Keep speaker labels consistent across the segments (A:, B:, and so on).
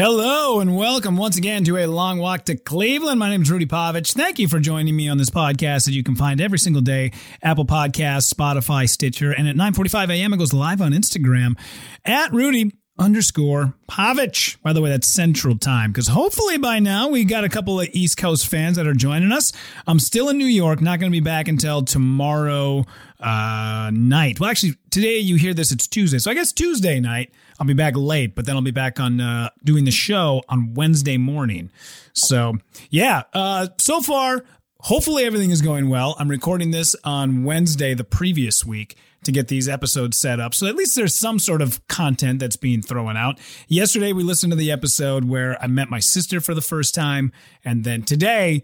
A: Hello and welcome once again to a long walk to Cleveland. My name is Rudy Pavich. Thank you for joining me on this podcast that you can find every single day, Apple Podcasts, Spotify, Stitcher, and at 9:45 a.m. it goes live on Instagram at Rudy underscore Pavich. By the way, that's Central Time because hopefully by now we got a couple of East Coast fans that are joining us. I'm still in New York, not going to be back until tomorrow uh, night. Well, actually, today you hear this, it's Tuesday, so I guess Tuesday night. I'll be back late, but then I'll be back on uh, doing the show on Wednesday morning. So yeah, uh, so far, hopefully everything is going well. I'm recording this on Wednesday, the previous week, to get these episodes set up. So at least there's some sort of content that's being thrown out. Yesterday we listened to the episode where I met my sister for the first time, and then today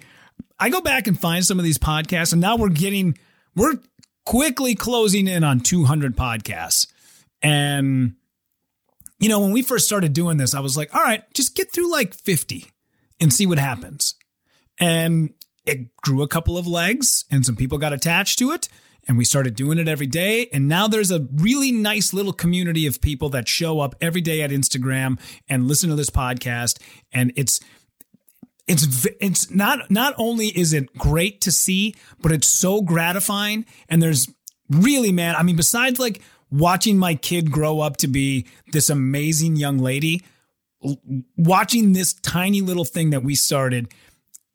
A: I go back and find some of these podcasts, and now we're getting we're quickly closing in on 200 podcasts, and you know, when we first started doing this, I was like, all right, just get through like 50 and see what happens. And it grew a couple of legs and some people got attached to it and we started doing it every day. And now there's a really nice little community of people that show up every day at Instagram and listen to this podcast. And it's, it's it's not not only is it great to see, but it's so gratifying. And there's really, man, I mean, besides like watching my kid grow up to be this amazing young lady, watching this tiny little thing that we started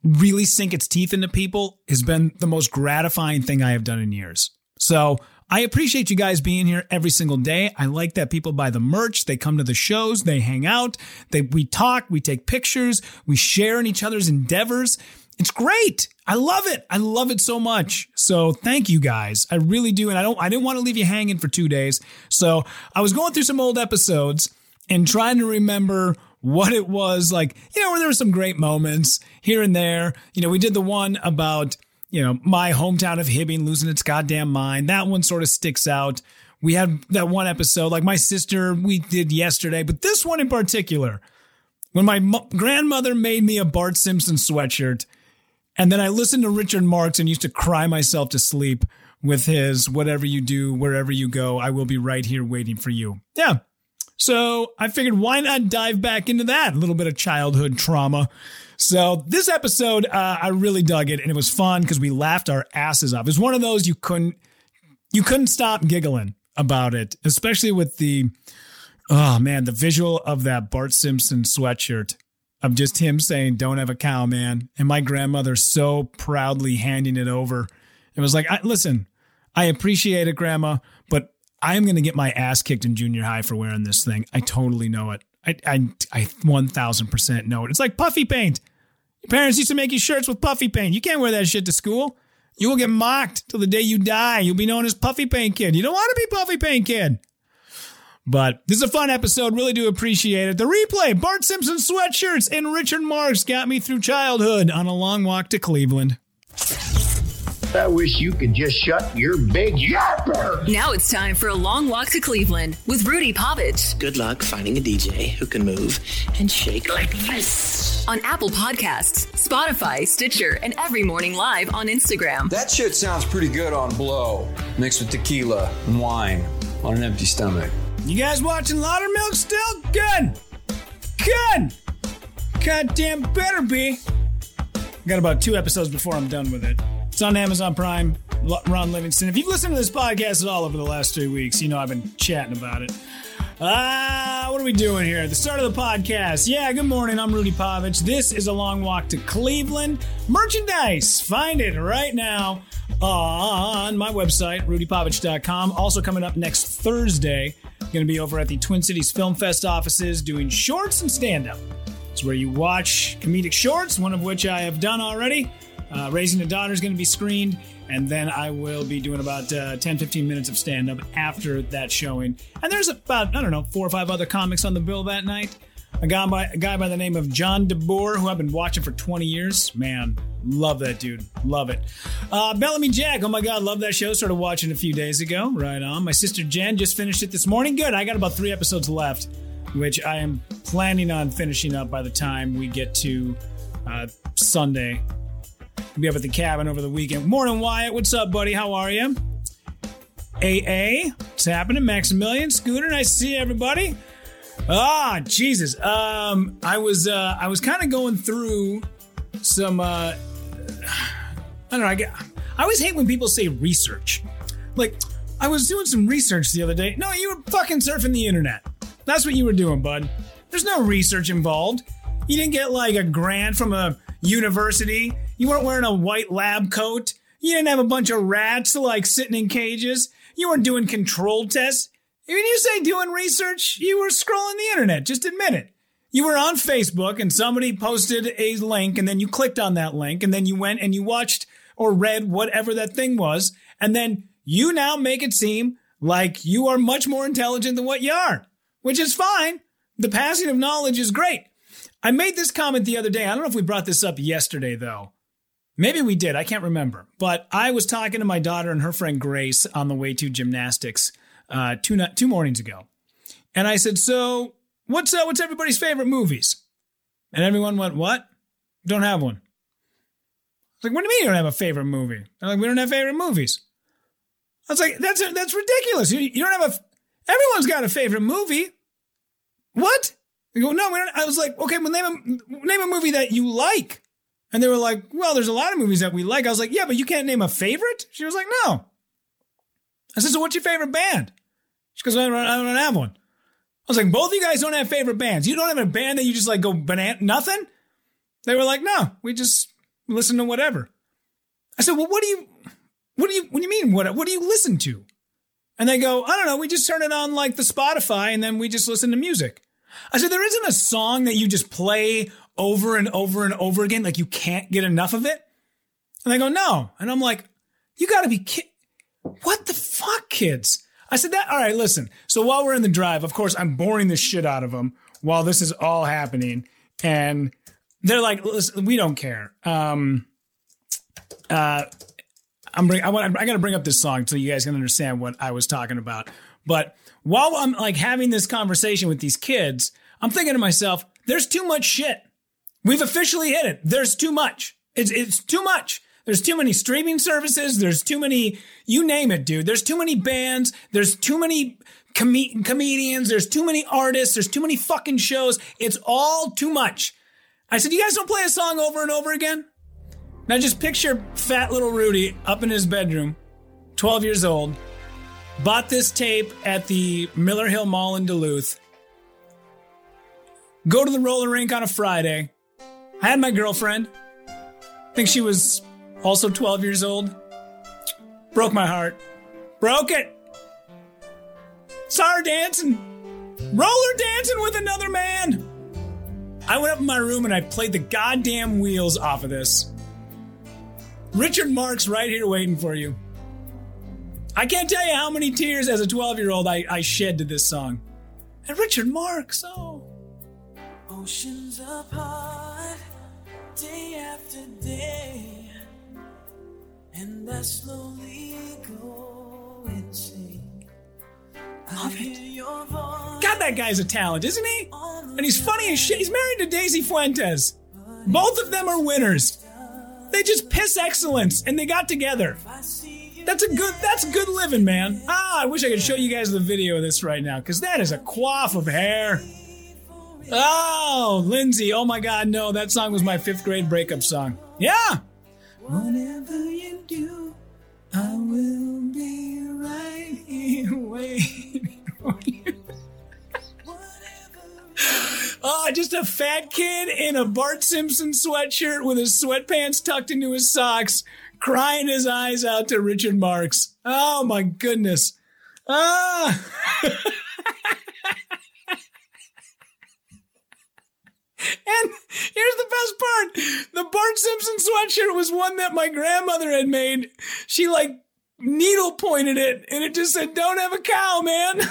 A: really sink its teeth into people has been the most gratifying thing I have done in years. So I appreciate you guys being here every single day. I like that people buy the merch, they come to the shows, they hang out, they we talk, we take pictures, we share in each other's endeavors. It's great. I love it. I love it so much. So thank you guys. I really do. And I don't, I didn't want to leave you hanging for two days. So I was going through some old episodes and trying to remember what it was like, you know, where there were some great moments here and there. You know, we did the one about, you know, my hometown of Hibbing losing its goddamn mind. That one sort of sticks out. We had that one episode, like my sister, we did yesterday, but this one in particular, when my grandmother made me a Bart Simpson sweatshirt and then I listened to Richard Marx and used to cry myself to sleep with his whatever you do, wherever you go, I will be right here waiting for you. Yeah. So I figured why not dive back into that? A little bit of childhood trauma. So this episode, uh, I really dug it and it was fun because we laughed our asses off. It was one of those you couldn't, you couldn't stop giggling about it, especially with the, oh man, the visual of that Bart Simpson sweatshirt of just him saying, Don't have a cow, man. And my grandmother so proudly handing it over. It was like, I, Listen, I appreciate it, Grandma, I'm going to get my ass kicked in junior high for wearing this thing. I totally know it. I, I, I 1000% know it. It's like puffy paint. Your parents used to make you shirts with puffy paint. You can't wear that shit to school. You will get mocked till the day you die. You'll be known as Puffy Paint Kid. You don't want to be Puffy Paint Kid. But this is a fun episode. Really do appreciate it. The replay, Bart Simpson sweatshirts, and Richard Marx got me through childhood on a long walk to Cleveland.
B: I wish you could just shut your big yapper.
C: Now it's time for a long walk to Cleveland with Rudy Pavich.
D: Good luck finding a DJ who can move and shake like this.
C: On Apple Podcasts, Spotify, Stitcher, and every morning live on Instagram.
E: That shit sounds pretty good on blow, mixed with tequila and wine on an empty stomach.
A: You guys watching Loudermilk still? Good. Good. Goddamn better be. Got about two episodes before I'm done with it. It's on Amazon Prime. Ron Livingston. If you've listened to this podcast at all over the last three weeks, you know I've been chatting about it. Ah, uh, what are we doing here? The start of the podcast. Yeah, good morning. I'm Rudy Pavich. This is a long walk to Cleveland. Merchandise. Find it right now on my website, rudypavich.com. Also coming up next Thursday, going to be over at the Twin Cities Film Fest offices doing shorts and stand up. It's where you watch comedic shorts, one of which I have done already. Uh, Raising a Daughter is going to be screened, and then I will be doing about uh, 10 15 minutes of stand up after that showing. And there's about, I don't know, four or five other comics on the bill that night. A guy by, a guy by the name of John DeBoer, who I've been watching for 20 years. Man, love that dude. Love it. Uh, Bellamy Jack, oh my God, love that show. Started watching a few days ago. Right on. My sister Jen just finished it this morning. Good. I got about three episodes left, which I am planning on finishing up by the time we get to uh, Sunday. Be up at the cabin over the weekend. Morning, Wyatt. What's up, buddy? How are you? AA, what's happening? Maximilian, Scooter, nice to see everybody. Ah, Jesus. Um, I was uh, I was kind of going through some. Uh, I don't know. I get. I always hate when people say research. Like, I was doing some research the other day. No, you were fucking surfing the internet. That's what you were doing, bud. There's no research involved. You didn't get like a grant from a university. You weren't wearing a white lab coat. You didn't have a bunch of rats like sitting in cages. You weren't doing control tests. When you say doing research, you were scrolling the internet. Just admit it. You were on Facebook and somebody posted a link and then you clicked on that link and then you went and you watched or read whatever that thing was. And then you now make it seem like you are much more intelligent than what you are, which is fine. The passing of knowledge is great. I made this comment the other day. I don't know if we brought this up yesterday though. Maybe we did. I can't remember. But I was talking to my daughter and her friend Grace on the way to gymnastics uh, two two mornings ago, and I said, "So what's uh, what's everybody's favorite movies?" And everyone went, "What? Don't have one." I was like, "What do you mean you don't have a favorite movie?" They're like, "We don't have favorite movies." I was like, "That's that's ridiculous. You, you don't have a. Everyone's got a favorite movie. What?" They go, "No, we don't." I was like, "Okay, well, name a name a movie that you like." And they were like, well, there's a lot of movies that we like. I was like, yeah, but you can't name a favorite? She was like, no. I said, so what's your favorite band? She goes, I don't, I don't have one. I was like, both of you guys don't have favorite bands. You don't have a band that you just like go banana, nothing? They were like, no, we just listen to whatever. I said, well, what do you, what do you, what do you mean? What, what do you listen to? And they go, I don't know. We just turn it on like the Spotify and then we just listen to music. I said, there isn't a song that you just play over and over and over again. Like you can't get enough of it. And they go, no. And I'm like, you gotta be kid. What the fuck, kids? I said that. All right, listen. So while we're in the drive, of course, I'm boring the shit out of them while this is all happening. And they're like, listen, we don't care. Um, uh, I'm bring, I want, I got to bring up this song so you guys can understand what I was talking about. But while I'm like having this conversation with these kids, I'm thinking to myself, there's too much shit. We've officially hit it. There's too much. It's, it's too much. There's too many streaming services. There's too many, you name it, dude. There's too many bands. There's too many com- comedians. There's too many artists. There's too many fucking shows. It's all too much. I said, you guys don't play a song over and over again? Now just picture fat little Rudy up in his bedroom, 12 years old, bought this tape at the Miller Hill Mall in Duluth, go to the roller rink on a Friday. I had my girlfriend. I think she was also 12 years old. Broke my heart. Broke it. Saw her dancing. Roller dancing with another man. I went up in my room and I played the goddamn wheels off of this. Richard Marx right here waiting for you. I can't tell you how many tears as a 12 year old I, I shed to this song. And Richard Marx, oh.
F: Oceans apart, day after day, and I slowly go insane. I hear.
A: God, that guy's a talent, isn't he? And he's funny as shit. He's married to Daisy Fuentes. Both of them are winners. They just piss excellence, and they got together. That's a good. That's good living, man. Ah, I wish I could show you guys the video of this right now, because that is a quaff of hair. Oh, Lindsay. Oh my God, no, that song was my fifth grade breakup song. Yeah.
F: Whatever you do, I will be right here waiting for you.
A: Oh, just a fat kid in a Bart Simpson sweatshirt with his sweatpants tucked into his socks, crying his eyes out to Richard Marx. Oh my goodness. Ah. And here's the best part. The Bart Simpson sweatshirt was one that my grandmother had made. She like needle pointed it and it just said, don't have a cow, man.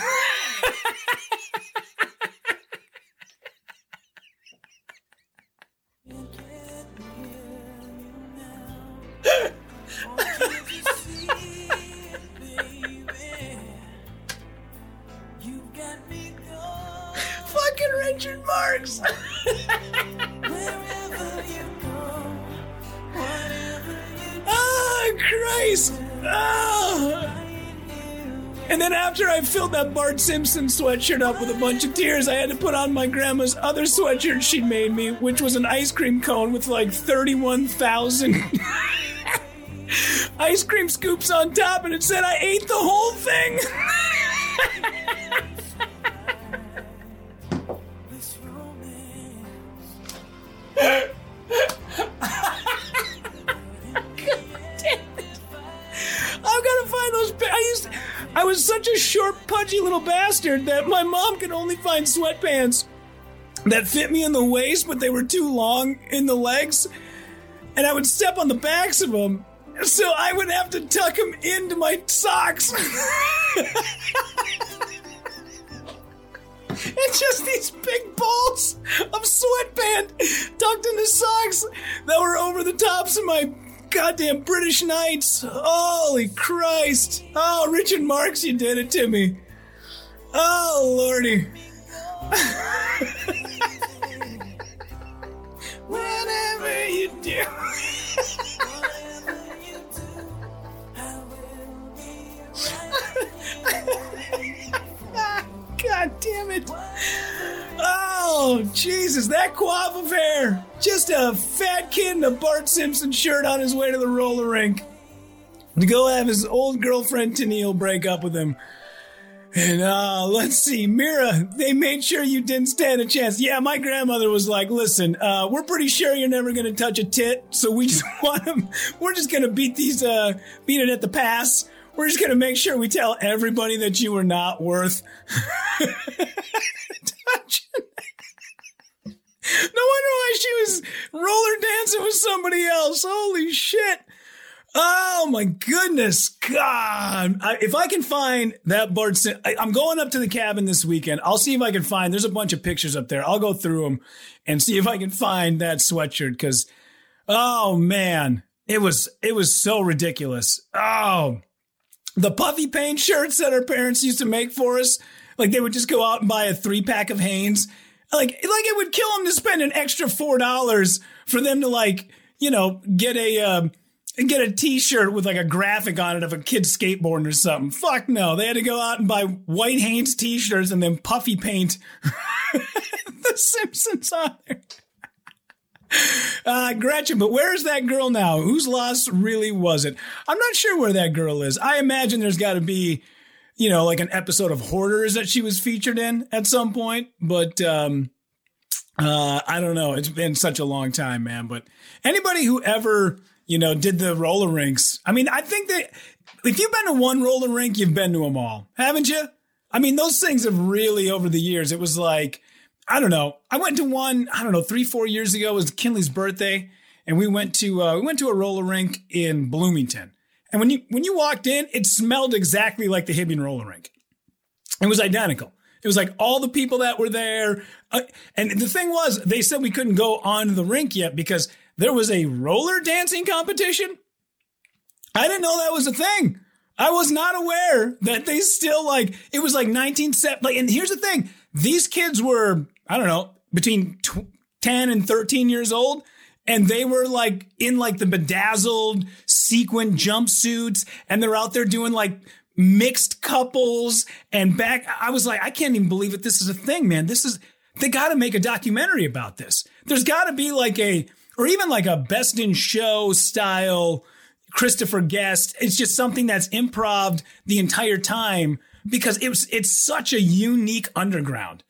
A: Richard Marx.
F: wherever you go, whatever you
A: oh, Christ. Oh. And then after I filled that Bart Simpson sweatshirt up with a bunch of tears, I had to put on my grandma's other sweatshirt she'd made me, which was an ice cream cone with like 31,000 ice cream scoops on top, and it said I ate the whole thing. that my mom could only find sweatpants that fit me in the waist, but they were too long in the legs, and I would step on the backs of them. So I would have to tuck them into my socks. It's just these big balls of sweatband tucked into socks that were over the tops of my goddamn British Knights. Holy Christ. Oh, Richard Marx, you did it to me. Oh, Lordy. Whatever you do.
F: Whatever you do, I will be
A: God damn it. Oh, Jesus, that coif of hair. Just a fat kid in a Bart Simpson shirt on his way to the roller rink to go have his old girlfriend Tennille break up with him. And uh, let's see, Mira, they made sure you didn't stand a chance. Yeah, my grandmother was like, listen, uh, we're pretty sure you're never going to touch a tit, so we just want them, we're just going to beat these, uh, beat it at the pass. We're just going to make sure we tell everybody that you were not worth touching. No wonder why she was roller dancing with somebody else. Holy shit. Oh my goodness, God! I, if I can find that Bart, Sim- I, I'm going up to the cabin this weekend. I'll see if I can find. There's a bunch of pictures up there. I'll go through them and see if I can find that sweatshirt. Because, oh man, it was it was so ridiculous. Oh, the puffy paint shirts that our parents used to make for us. Like they would just go out and buy a three pack of Hanes. Like like it would kill them to spend an extra four dollars for them to like you know get a. Um, and get a t-shirt with like a graphic on it of a kid skateboarding or something. Fuck no. They had to go out and buy white Hanes t-shirts and then puffy paint the Simpsons on there. Uh, Gretchen, but where's that girl now? Whose loss really was it? I'm not sure where that girl is. I imagine there's got to be, you know, like an episode of Hoarders that she was featured in at some point. But um, uh, I don't know. It's been such a long time, man. But anybody who ever, you know, did the roller rinks, I mean, I think that if you've been to one roller rink, you've been to them all, haven't you? I mean, those things have really over the years. It was like, I don't know. I went to one, I don't know, three, four years ago. It was Kinley's birthday, and we went to uh, we went to a roller rink in Bloomington. And when you when you walked in, it smelled exactly like the Hibbing roller rink. It was identical. It was like all the people that were there. Uh, and the thing was, they said we couldn't go on the rink yet because there was a roller dancing competition. I didn't know that was a thing. I was not aware that they still like it was like 1970. Like, and here's the thing: these kids were I don't know between tw- 10 and 13 years old, and they were like in like the bedazzled sequin jumpsuits, and they're out there doing like mixed couples and back. I was like, I can't even believe that this is a thing, man. This is they got to make a documentary about this. There's got to be like a or even like a best in show style Christopher Guest. It's just something that's improv the entire time because it was it's such a unique underground.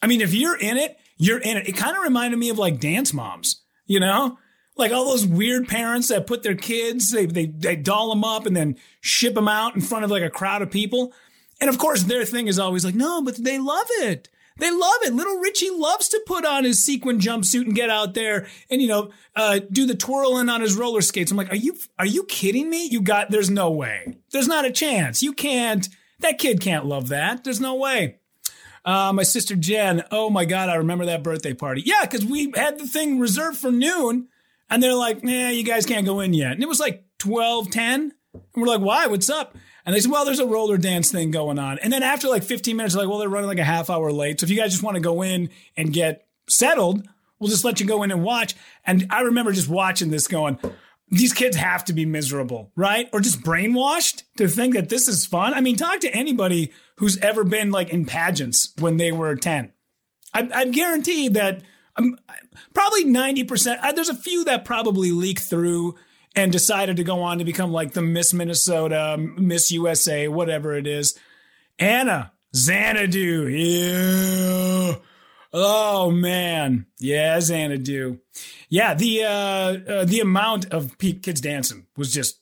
A: I mean, if you're in it, you're in it. It kind of reminded me of like dance moms, you know? Like all those weird parents that put their kids, they, they, they doll them up and then ship them out in front of like a crowd of people. And of course, their thing is always like, no, but they love it. They love it. Little Richie loves to put on his sequin jumpsuit and get out there and, you know, uh, do the twirling on his roller skates. I'm like, are you, are you kidding me? You got, there's no way. There's not a chance. You can't, that kid can't love that. There's no way. Uh, my sister Jen, oh my God, I remember that birthday party. Yeah, because we had the thing reserved for noon and they're like, nah, you guys can't go in yet. And it was like 12, 10. And we're like, why? What's up? And they said, well, there's a roller dance thing going on. And then after like 15 minutes, like, well, they're running like a half hour late. So if you guys just want to go in and get settled, we'll just let you go in and watch. And I remember just watching this going, these kids have to be miserable, right? Or just brainwashed to think that this is fun. I mean, talk to anybody who's ever been like in pageants when they were 10. I, I guarantee that um, probably 90%, uh, there's a few that probably leaked through and decided to go on to become like the Miss Minnesota, Miss USA, whatever it is. Anna Xanadu. Yeah. Oh man. Yeah, Xanadu. Yeah, the uh, uh the amount of kids dancing was just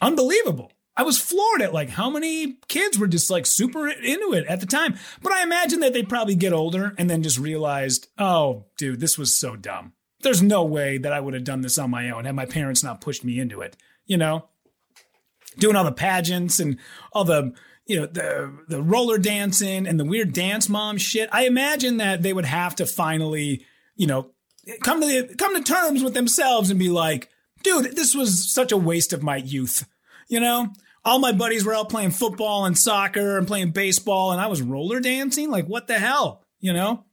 A: unbelievable. I was floored at like how many kids were just like super into it at the time. But I imagine that they probably get older and then just realized, oh, dude, this was so dumb. There's no way that I would have done this on my own had my parents not pushed me into it. You know, doing all the pageants and all the you know the the roller dancing and the weird dance mom shit. I imagine that they would have to finally, you know, come to the, come to terms with themselves and be like, dude, this was such a waste of my youth. You know, all my buddies were out playing football and soccer and playing baseball, and I was roller dancing. Like, what the hell? You know,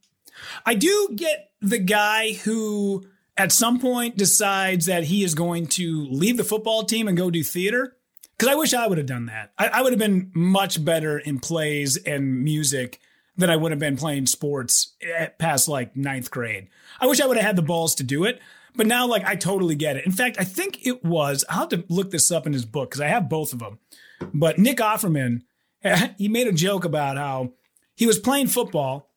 A: I do get the guy who at some point decides that he is going to leave the football team and go do theater. Because I wish I would have done that. I, I would have been much better in plays and music than I would have been playing sports past like ninth grade. I wish I would have had the balls to do it. But now, like, I totally get it. In fact, I think it was, I'll have to look this up in his book because I have both of them. But Nick Offerman, he made a joke about how he was playing football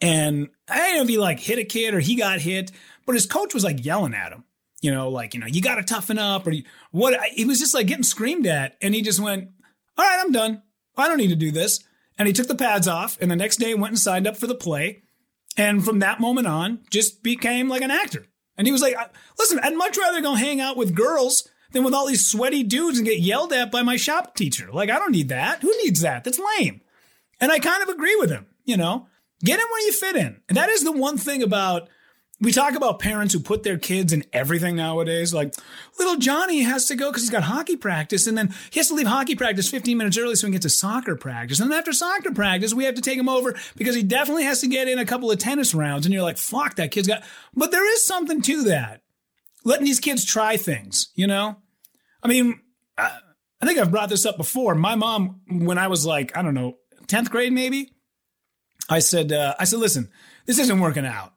A: and I don't know if he like hit a kid or he got hit, but his coach was like yelling at him, you know, like, you know, you got to toughen up or what. He was just like getting screamed at. And he just went, all right, I'm done. I don't need to do this. And he took the pads off and the next day went and signed up for the play. And from that moment on, just became like an actor. And he was like, listen, I'd much rather go hang out with girls than with all these sweaty dudes and get yelled at by my shop teacher. Like, I don't need that. Who needs that? That's lame. And I kind of agree with him, you know, get in where you fit in. And that is the one thing about, we talk about parents who put their kids in everything nowadays. Like little Johnny has to go because he's got hockey practice and then he has to leave hockey practice 15 minutes early so he can get to soccer practice. And then after soccer practice, we have to take him over because he definitely has to get in a couple of tennis rounds. And you're like, fuck, that kid's got, but there is something to that. Letting these kids try things, you know? I mean, I, I think I've brought this up before. My mom, when I was like, I don't know, 10th grade maybe, I said, uh, I said, listen, this isn't working out.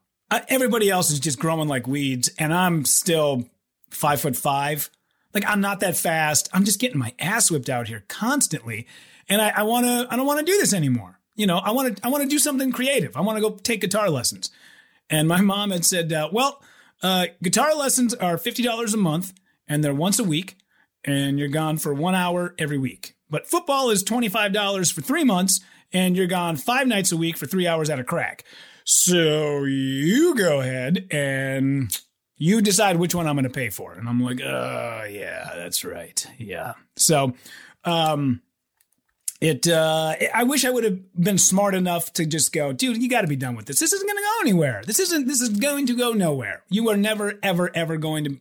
A: Everybody else is just growing like weeds, and I'm still five foot five. Like I'm not that fast. I'm just getting my ass whipped out here constantly, and I, I want to. I don't want to do this anymore. You know, I want to. I want to do something creative. I want to go take guitar lessons. And my mom had said, uh, well, uh, guitar lessons are fifty dollars a month, and they're once a week, and you're gone for one hour every week. But football is twenty five dollars for three months, and you're gone five nights a week for three hours at a crack. So you go ahead and you decide which one I'm going to pay for. And I'm like, uh, yeah, that's right. Yeah. So, um, it, uh, I wish I would have been smart enough to just go, dude, you got to be done with this. This isn't going to go anywhere. This isn't, this is going to go nowhere. You are never, ever, ever going to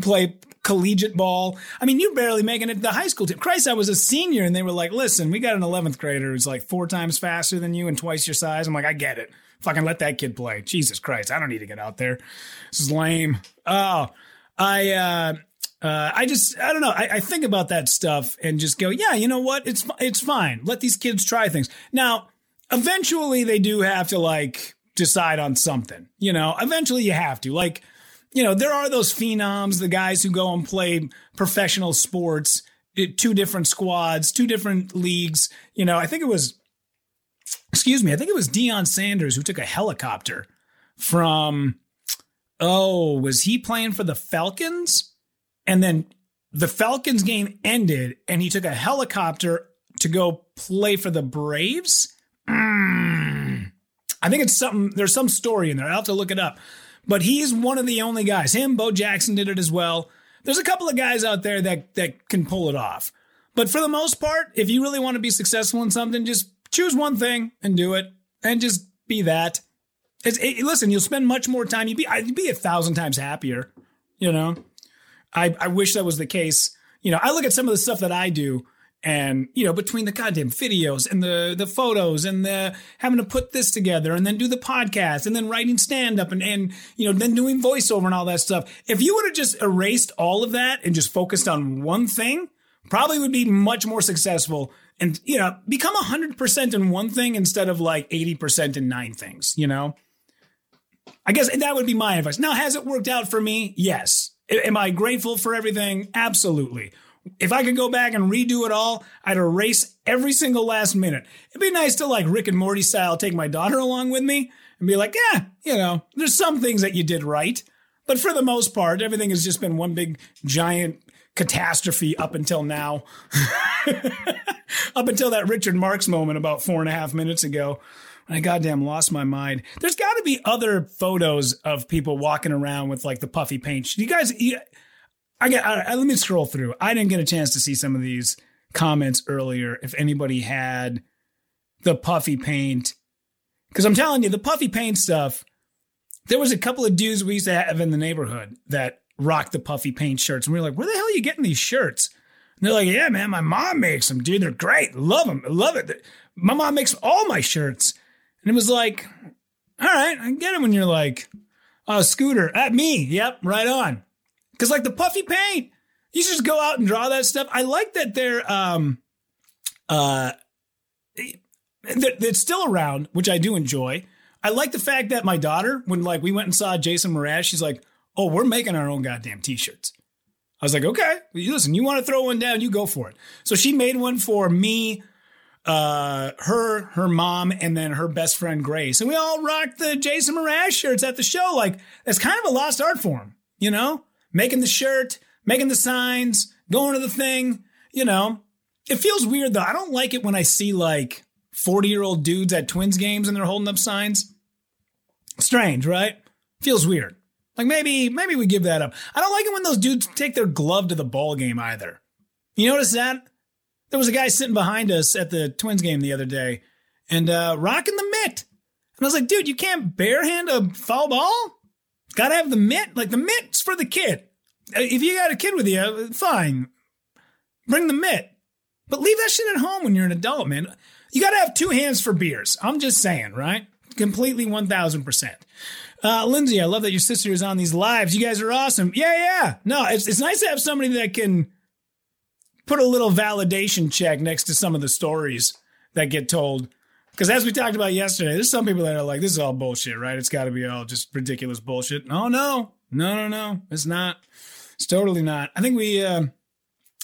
A: play collegiate ball. I mean, you're barely making it to the high school team. Christ, I was a senior and they were like, listen, we got an 11th grader who's like four times faster than you and twice your size. I'm like, I get it. Fucking let that kid play. Jesus Christ. I don't need to get out there. This is lame. Oh, I, uh, uh, I just, I don't know. I, I think about that stuff and just go, yeah, you know what? It's, it's fine. Let these kids try things. Now, eventually they do have to like decide on something, you know, eventually you have to like, you know, there are those phenoms, the guys who go and play professional sports, eh, two different squads, two different leagues. You know, I think it was, excuse me, I think it was Deion Sanders who took a helicopter from, oh, was he playing for the Falcons? And then the Falcons game ended and he took a helicopter to go play for the Braves. Mm. I think it's something, there's some story in there. I'll have to look it up. But he's one of the only guys. Him, Bo Jackson did it as well. There's a couple of guys out there that, that can pull it off. But for the most part, if you really want to be successful in something, just choose one thing and do it and just be that. It, listen, you'll spend much more time. You'd be, I'd be a thousand times happier, you know? I, I wish that was the case. You know, I look at some of the stuff that I do And, you know, between the goddamn videos and the, the photos and the having to put this together and then do the podcast and then writing stand up and, and, you know, then doing voiceover and all that stuff. If you would have just erased all of that and just focused on one thing, probably would be much more successful and, you know, become 100% in one thing instead of like 80% in nine things, you know? I guess that would be my advice. Now, has it worked out for me? Yes. Am I grateful for everything? Absolutely. If I could go back and redo it all, I'd erase every single last minute. It'd be nice to, like Rick and Morty style, take my daughter along with me and be like, yeah, you know, there's some things that you did right. But for the most part, everything has just been one big giant catastrophe up until now. up until that Richard Marx moment about four and a half minutes ago. I goddamn lost my mind. There's got to be other photos of people walking around with like the puffy paint. You guys, you, I get. I- let me scroll through. I didn't get a chance to see some of these comments earlier. If anybody had the puffy paint, because I'm telling you, the puffy paint stuff. There was a couple of dudes we used to have in the neighborhood that rocked the puffy paint shirts, and we were like, "Where the hell are you getting these shirts?" And they're like, "Yeah, man, my mom makes them, dude. They're great. Love them. Love it. My mom makes all my shirts." And it was like, "All right, I get it." When you're like, "Oh, scooter at me, yep, right on." Because like the puffy paint, you just go out and draw that stuff. I like that they're um uh that it's still around, which I do enjoy. I like the fact that my daughter, when like we went and saw Jason Mraz, she's like, "Oh, we're making our own goddamn t-shirts." I was like, "Okay, listen, you want to throw one down, you go for it." So she made one for me, uh, her, her mom, and then her best friend Grace, and we all rocked the Jason Mraz shirts at the show. Like it's kind of a lost art form, you know, making the shirt, making the signs, going to the thing, you know. It feels weird though. I don't like it when I see like 40 year old dudes at Twins games and they're holding up signs. Strange, right? Feels weird. Like maybe, maybe we give that up. I don't like it when those dudes take their glove to the ball game either. You notice that? There was a guy sitting behind us at the Twins game the other day and uh, rocking the mitt. And I was like, dude, you can't barehand a foul ball? Gotta have the mitt. Like the mitt's for the kid. Uh, If you got a kid with you, uh, fine. Bring the mitt. But leave that shit at home when you're an adult, man. You got to have two hands for beers. I'm just saying, right? Completely 1000%. Uh, Lindsay, I love that your sister is on these lives. You guys are awesome. Yeah, yeah. No, it's, it's nice to have somebody that can put a little validation check next to some of the stories that get told. Because as we talked about yesterday, there's some people that are like, this is all bullshit, right? It's got to be all just ridiculous bullshit. No, no, no, no, no. It's not. It's totally not. I think we, uh,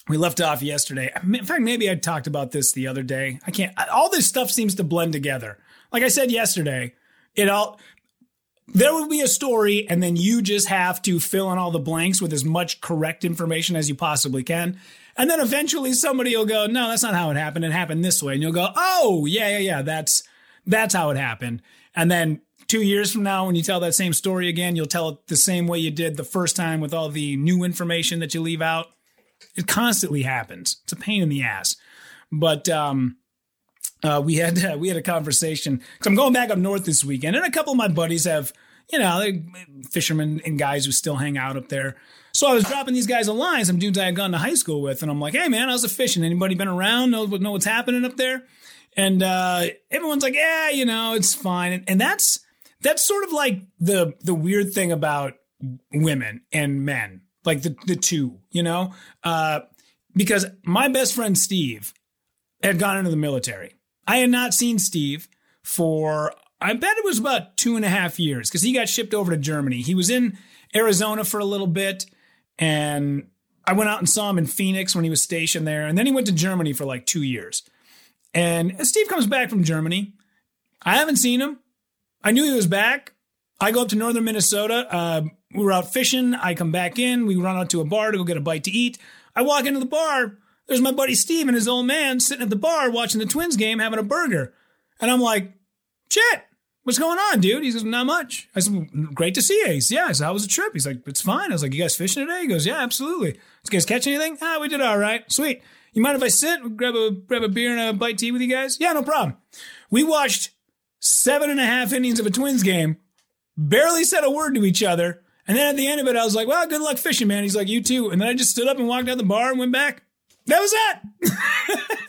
A: we left off yesterday. In fact, maybe I talked about this the other day. I can't. All this stuff seems to blend together. Like I said yesterday, it all. There will be a story, and then you just have to fill in all the blanks with as much correct information as you possibly can. And then eventually somebody will go, "No, that's not how it happened. It happened this way." And you'll go, "Oh, yeah, yeah, yeah. That's that's how it happened." And then two years from now, when you tell that same story again, you'll tell it the same way you did the first time with all the new information that you leave out. It constantly happens. It's a pain in the ass. But um, uh, we had uh, we had a conversation because I'm going back up north this weekend, and a couple of my buddies have, you know, fishermen and guys who still hang out up there. So I was dropping these guys a line, some dudes I had gone to high school with, and I'm like, "Hey man, how's the fishing? Anybody been around? Know know what's happening up there?" And uh, everyone's like, "Yeah, you know, it's fine." And, and that's that's sort of like the the weird thing about women and men, like the the two, you know, uh, because my best friend Steve had gone into the military. I had not seen Steve for I bet it was about two and a half years because he got shipped over to Germany. He was in Arizona for a little bit, and I went out and saw him in Phoenix when he was stationed there, and then he went to Germany for like two years. And Steve comes back from Germany. I haven't seen him. I knew he was back. I go up to northern Minnesota. Uh, we were out fishing. I come back in. We run out to a bar to go get a bite to eat. I walk into the bar. There's my buddy Steve and his old man sitting at the bar watching the Twins game, having a burger. And I'm like, shit, what's going on, dude? He says, not much. I said, great to see you. He says, yeah. I said, how was the trip? He's like, it's fine. I was like, you guys fishing today? He goes, yeah, absolutely. You guys catch anything? Ah, we did all right. Sweet. You mind if I sit, grab a grab a beer and a bite to eat with you guys? Yeah, no problem. We watched seven and a half innings of a Twins game, barely said a word to each other. And then at the end of it, I was like, well, good luck fishing, man. He's like, you too. And then I just stood up and walked out the bar and went back. That was it.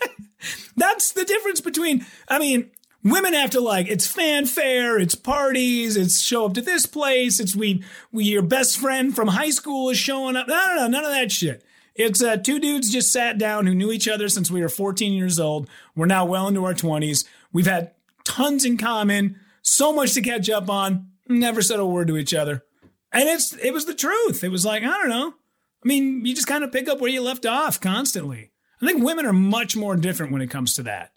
A: That's the difference between, I mean, women have to like, it's fanfare, it's parties, it's show up to this place, it's we, we, your best friend from high school is showing up. No, no, no, none of that shit. It's uh, two dudes just sat down who knew each other since we were 14 years old. We're now well into our 20s. We've had tons in common, so much to catch up on. Never said a word to each other. And it's it was the truth. It was like, I don't know. I mean, you just kind of pick up where you left off constantly. I think women are much more different when it comes to that.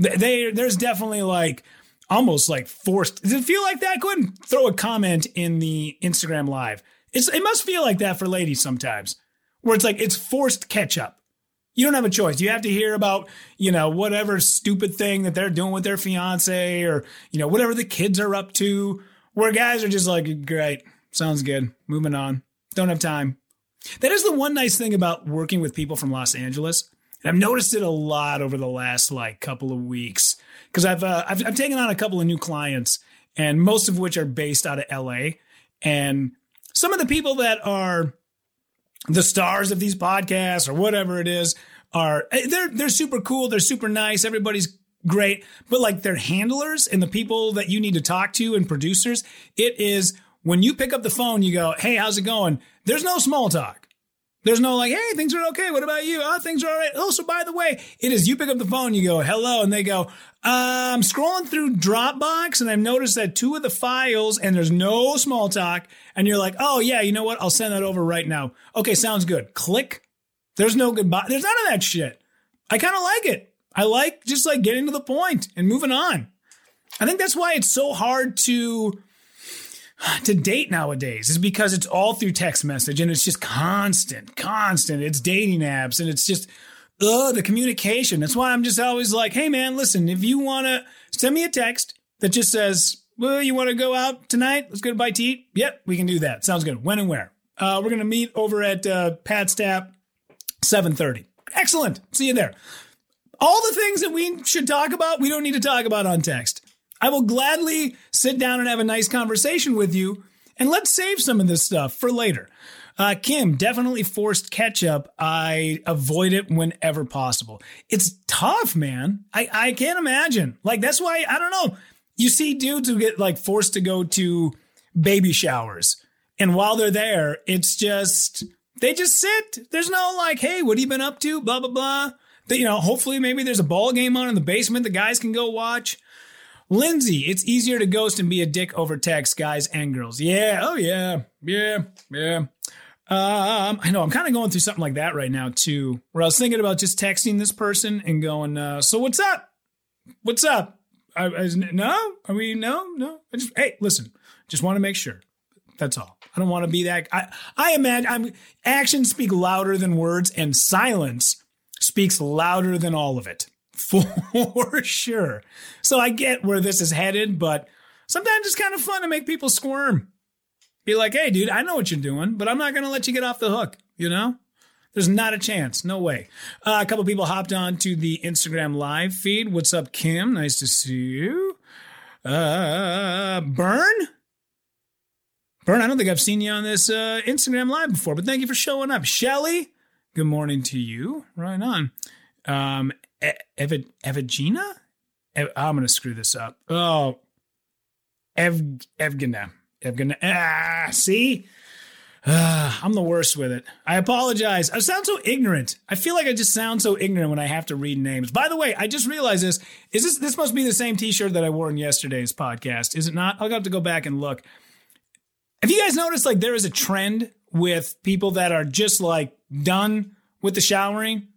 A: They, there's definitely like almost like forced. Does it feel like that? Go ahead and throw a comment in the Instagram live. It's it must feel like that for ladies sometimes, where it's like it's forced catch up. You don't have a choice. You have to hear about, you know, whatever stupid thing that they're doing with their fiance or, you know, whatever the kids are up to. Where guys are just like, great, sounds good, moving on. Don't have time. That is the one nice thing about working with people from Los Angeles. And I've noticed it a lot over the last like couple of weeks because I've, uh, I've I've taken on a couple of new clients, and most of which are based out of LA. And some of the people that are the stars of these podcasts or whatever it is are eh, they're they're super cool, they're super nice, everybody's great, but like their handlers and the people that you need to talk to and producers, it is when you pick up the phone, you go, "Hey, how's it going?" There's no small talk. There's no like, "Hey, things are okay. What about you?" "Oh, things are all right." "Oh, so by the way, it is you pick up the phone, you go, "Hello," and they go, um, "I'm scrolling through Dropbox and I've noticed that two of the files and there's no small talk." And you're like, "Oh, yeah, you know what? I'll send that over right now." "Okay, sounds good." Click. There's no goodbye. There's none of that shit. I kind of like it. I like just like getting to the point and moving on. I think that's why it's so hard to to date nowadays is because it's all through text message and it's just constant, constant. It's dating apps and it's just ugh, the communication. That's why I'm just always like, hey man, listen, if you want to send me a text that just says, well, you want to go out tonight? Let's go to bite to eat. Yep, we can do that. Sounds good. When and where? Uh, we're gonna meet over at uh, Pat's Tap, 7:30. Excellent. See you there. All the things that we should talk about, we don't need to talk about on text. I will gladly sit down and have a nice conversation with you, and let's save some of this stuff for later. Uh, Kim, definitely forced catch up. I avoid it whenever possible. It's tough, man. I, I can't imagine. Like, that's why, I don't know. You see dudes who get like forced to go to baby showers. And while they're there, it's just, they just sit. There's no like, hey, what have you been up to? Blah, blah, blah. That, you know, hopefully maybe there's a ball game on in the basement the guys can go watch. Lindsay, it's easier to ghost and be a dick over text, guys and girls. Yeah, oh yeah, yeah, yeah. Um, I know I'm kind of going through something like that right now too, where I was thinking about just texting this person and going, uh, "So what's up? What's up? I, I, no, are we no, no? I just hey, listen, just want to make sure. That's all. I don't want to be that. I I imagine I'm actions speak louder than words, and silence speaks louder than all of it for sure. So I get where this is headed, but sometimes it's kind of fun to make people squirm. Be like, hey, dude, I know what you're doing, but I'm not going to let you get off the hook, you know? There's not a chance. No way. Uh, a couple people hopped on to the Instagram live feed. What's up, Kim? Nice to see you. Uh, Burn? Burn, I don't think I've seen you on this uh, Instagram live before, but thank you for showing up. Shelly, good morning to you. Right on. Um, Ev-? Ev- I'm going to screw this up. Oh, Ev Evgena. Evgena. Ah, see? Ah, I'm the worst with it. I apologize. I sound so ignorant. I feel like I just sound so ignorant when I have to read names. By the way, I just realized this. Is this this must be the same t-shirt that I wore in yesterday's podcast, is it not? I'll have to go back and look. Have you guys noticed like there is a trend with people that are just like done with the showering?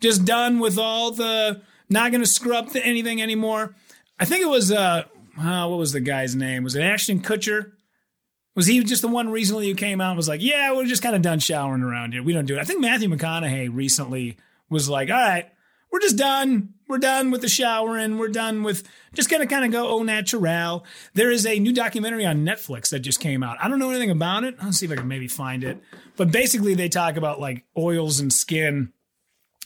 A: Just done with all the not going to scrub anything anymore. I think it was uh, uh what was the guy's name? Was it Ashton Kutcher? Was he just the one recently who came out and was like, "Yeah, we're just kind of done showering around here. We don't do it." I think Matthew McConaughey recently was like, "All right, we're just done. We're done with the showering. We're done with just gonna kind of go au natural." There is a new documentary on Netflix that just came out. I don't know anything about it. I'll see if I can maybe find it. But basically, they talk about like oils and skin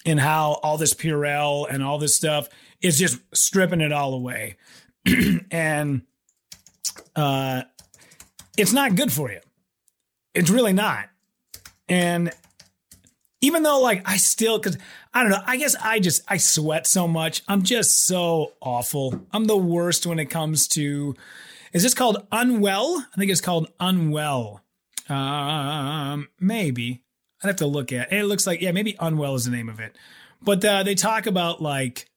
A: and how all this Purell and all this stuff is just stripping it all away. and uh, it's not good for you. It's really not. And even though like I still because I don't know. I guess I just I sweat so much. I'm just so awful. I'm the worst when it comes to. Is this called unwell? I think it's called unwell. Um, maybe I'd have to look at. It. it looks like yeah, maybe unwell is the name of it. But uh, they talk about like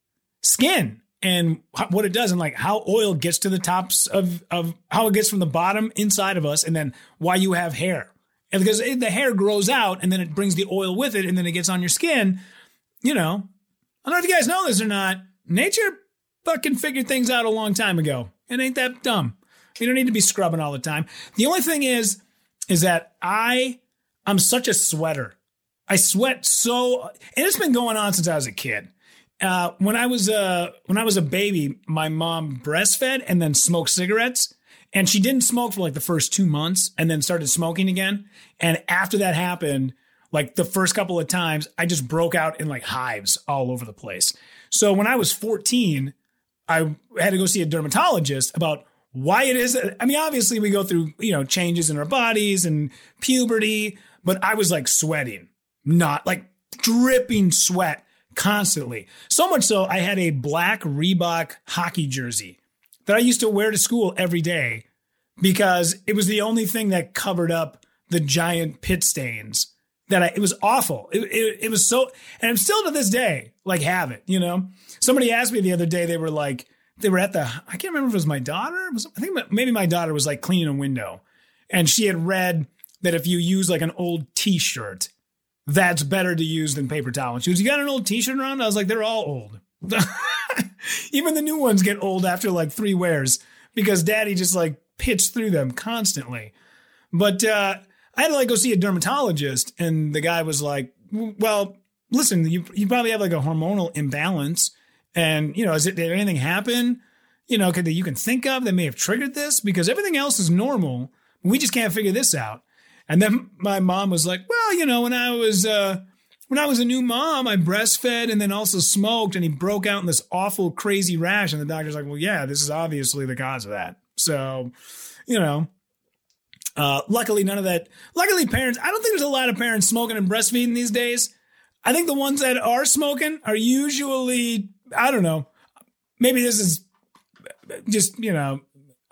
A: skin and what it does and like how oil gets to the tops of of how it gets from the bottom inside of us and then why you have hair. And because the hair grows out and then it brings the oil with it and then it gets on your skin, you know. I don't know if you guys know this or not. Nature fucking figured things out a long time ago. It ain't that dumb. You don't need to be scrubbing all the time. The only thing is, is that I, I'm such a sweater. I sweat so, and it's been going on since I was a kid. Uh, when I was a when I was a baby, my mom breastfed and then smoked cigarettes, and she didn't smoke for like the first two months, and then started smoking again. And after that happened, like the first couple of times, I just broke out in like hives all over the place. So when I was 14, I had to go see a dermatologist about why it is. I mean, obviously we go through, you know, changes in our bodies and puberty, but I was like sweating, not like dripping sweat constantly. So much so I had a black Reebok hockey jersey that I used to wear to school every day because it was the only thing that covered up the giant pit stains that I, it was awful. It, it, it was so, and I'm still to this day, like have it, you know, somebody asked me the other day, they were like, they were at the, I can't remember if it was my daughter. Was, I think maybe my daughter was like cleaning a window and she had read that if you use like an old t-shirt, that's better to use than paper towel. And she was, you got an old t-shirt around? I was like, they're all old. Even the new ones get old after like three wears because daddy just like pitched through them constantly. But uh, I had to like go see a dermatologist, and the guy was like, "Well, listen, you you probably have like a hormonal imbalance, and you know, is it did anything happen? You know, could that you can think of that may have triggered this? Because everything else is normal, we just can't figure this out." And then my mom was like, "Well, you know, when I was uh, when I was a new mom, I breastfed and then also smoked, and he broke out in this awful, crazy rash." And the doctor's like, "Well, yeah, this is obviously the cause of that." So, you know, uh, luckily, none of that. Luckily, parents. I don't think there's a lot of parents smoking and breastfeeding these days. I think the ones that are smoking are usually. I don't know. Maybe this is just you know.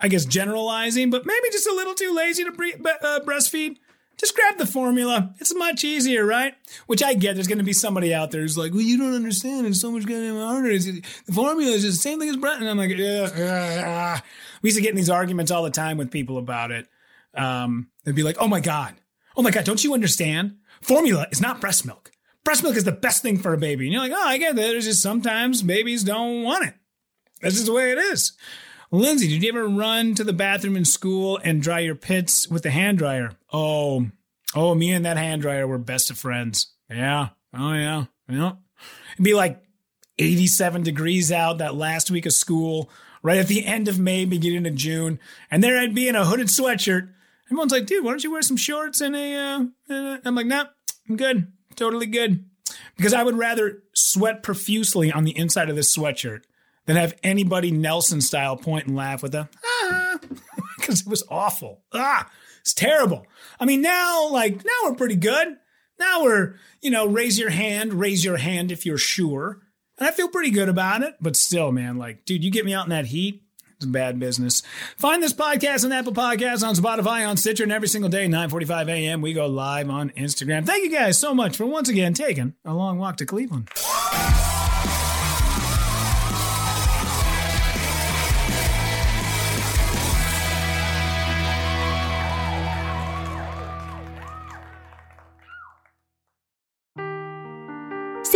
A: I guess generalizing, but maybe just a little too lazy to bre- uh, breastfeed. Just grab the formula. It's much easier, right? Which I get. There's going to be somebody out there who's like, "Well, you don't understand. It's so much goddamn harder. It's, the formula is just the same thing as breast." And I'm like, yeah. We used to get in these arguments all the time with people about it. Um, they'd be like, "Oh my god, oh my god, don't you understand? Formula is not breast milk. Breast milk is the best thing for a baby." And you're like, "Oh, I get that. There's just sometimes babies don't want it. That's just the way it is." Lindsay, did you ever run to the bathroom in school and dry your pits with the hand dryer? Oh, oh, me and that hand dryer were best of friends. Yeah. Oh yeah. Yeah. It'd be like 87 degrees out that last week of school, right at the end of May, beginning of June. And there I'd be in a hooded sweatshirt. Everyone's like, dude, why don't you wear some shorts and a, uh, uh, I'm like, nah, I'm good. Totally good. Because I would rather sweat profusely on the inside of this sweatshirt than have anybody Nelson style point and laugh with ah, because it was awful. Ah, it's terrible. I mean, now, like, now we're pretty good. Now we're, you know, raise your hand, raise your hand if you're sure. And I feel pretty good about it. But still, man, like, dude, you get me out in that heat, it's bad business. Find this podcast on Apple Podcasts, on Spotify, on Stitcher, and every single day, 9.45 a.m., we go live on Instagram. Thank you guys so much for once again taking a long walk to Cleveland.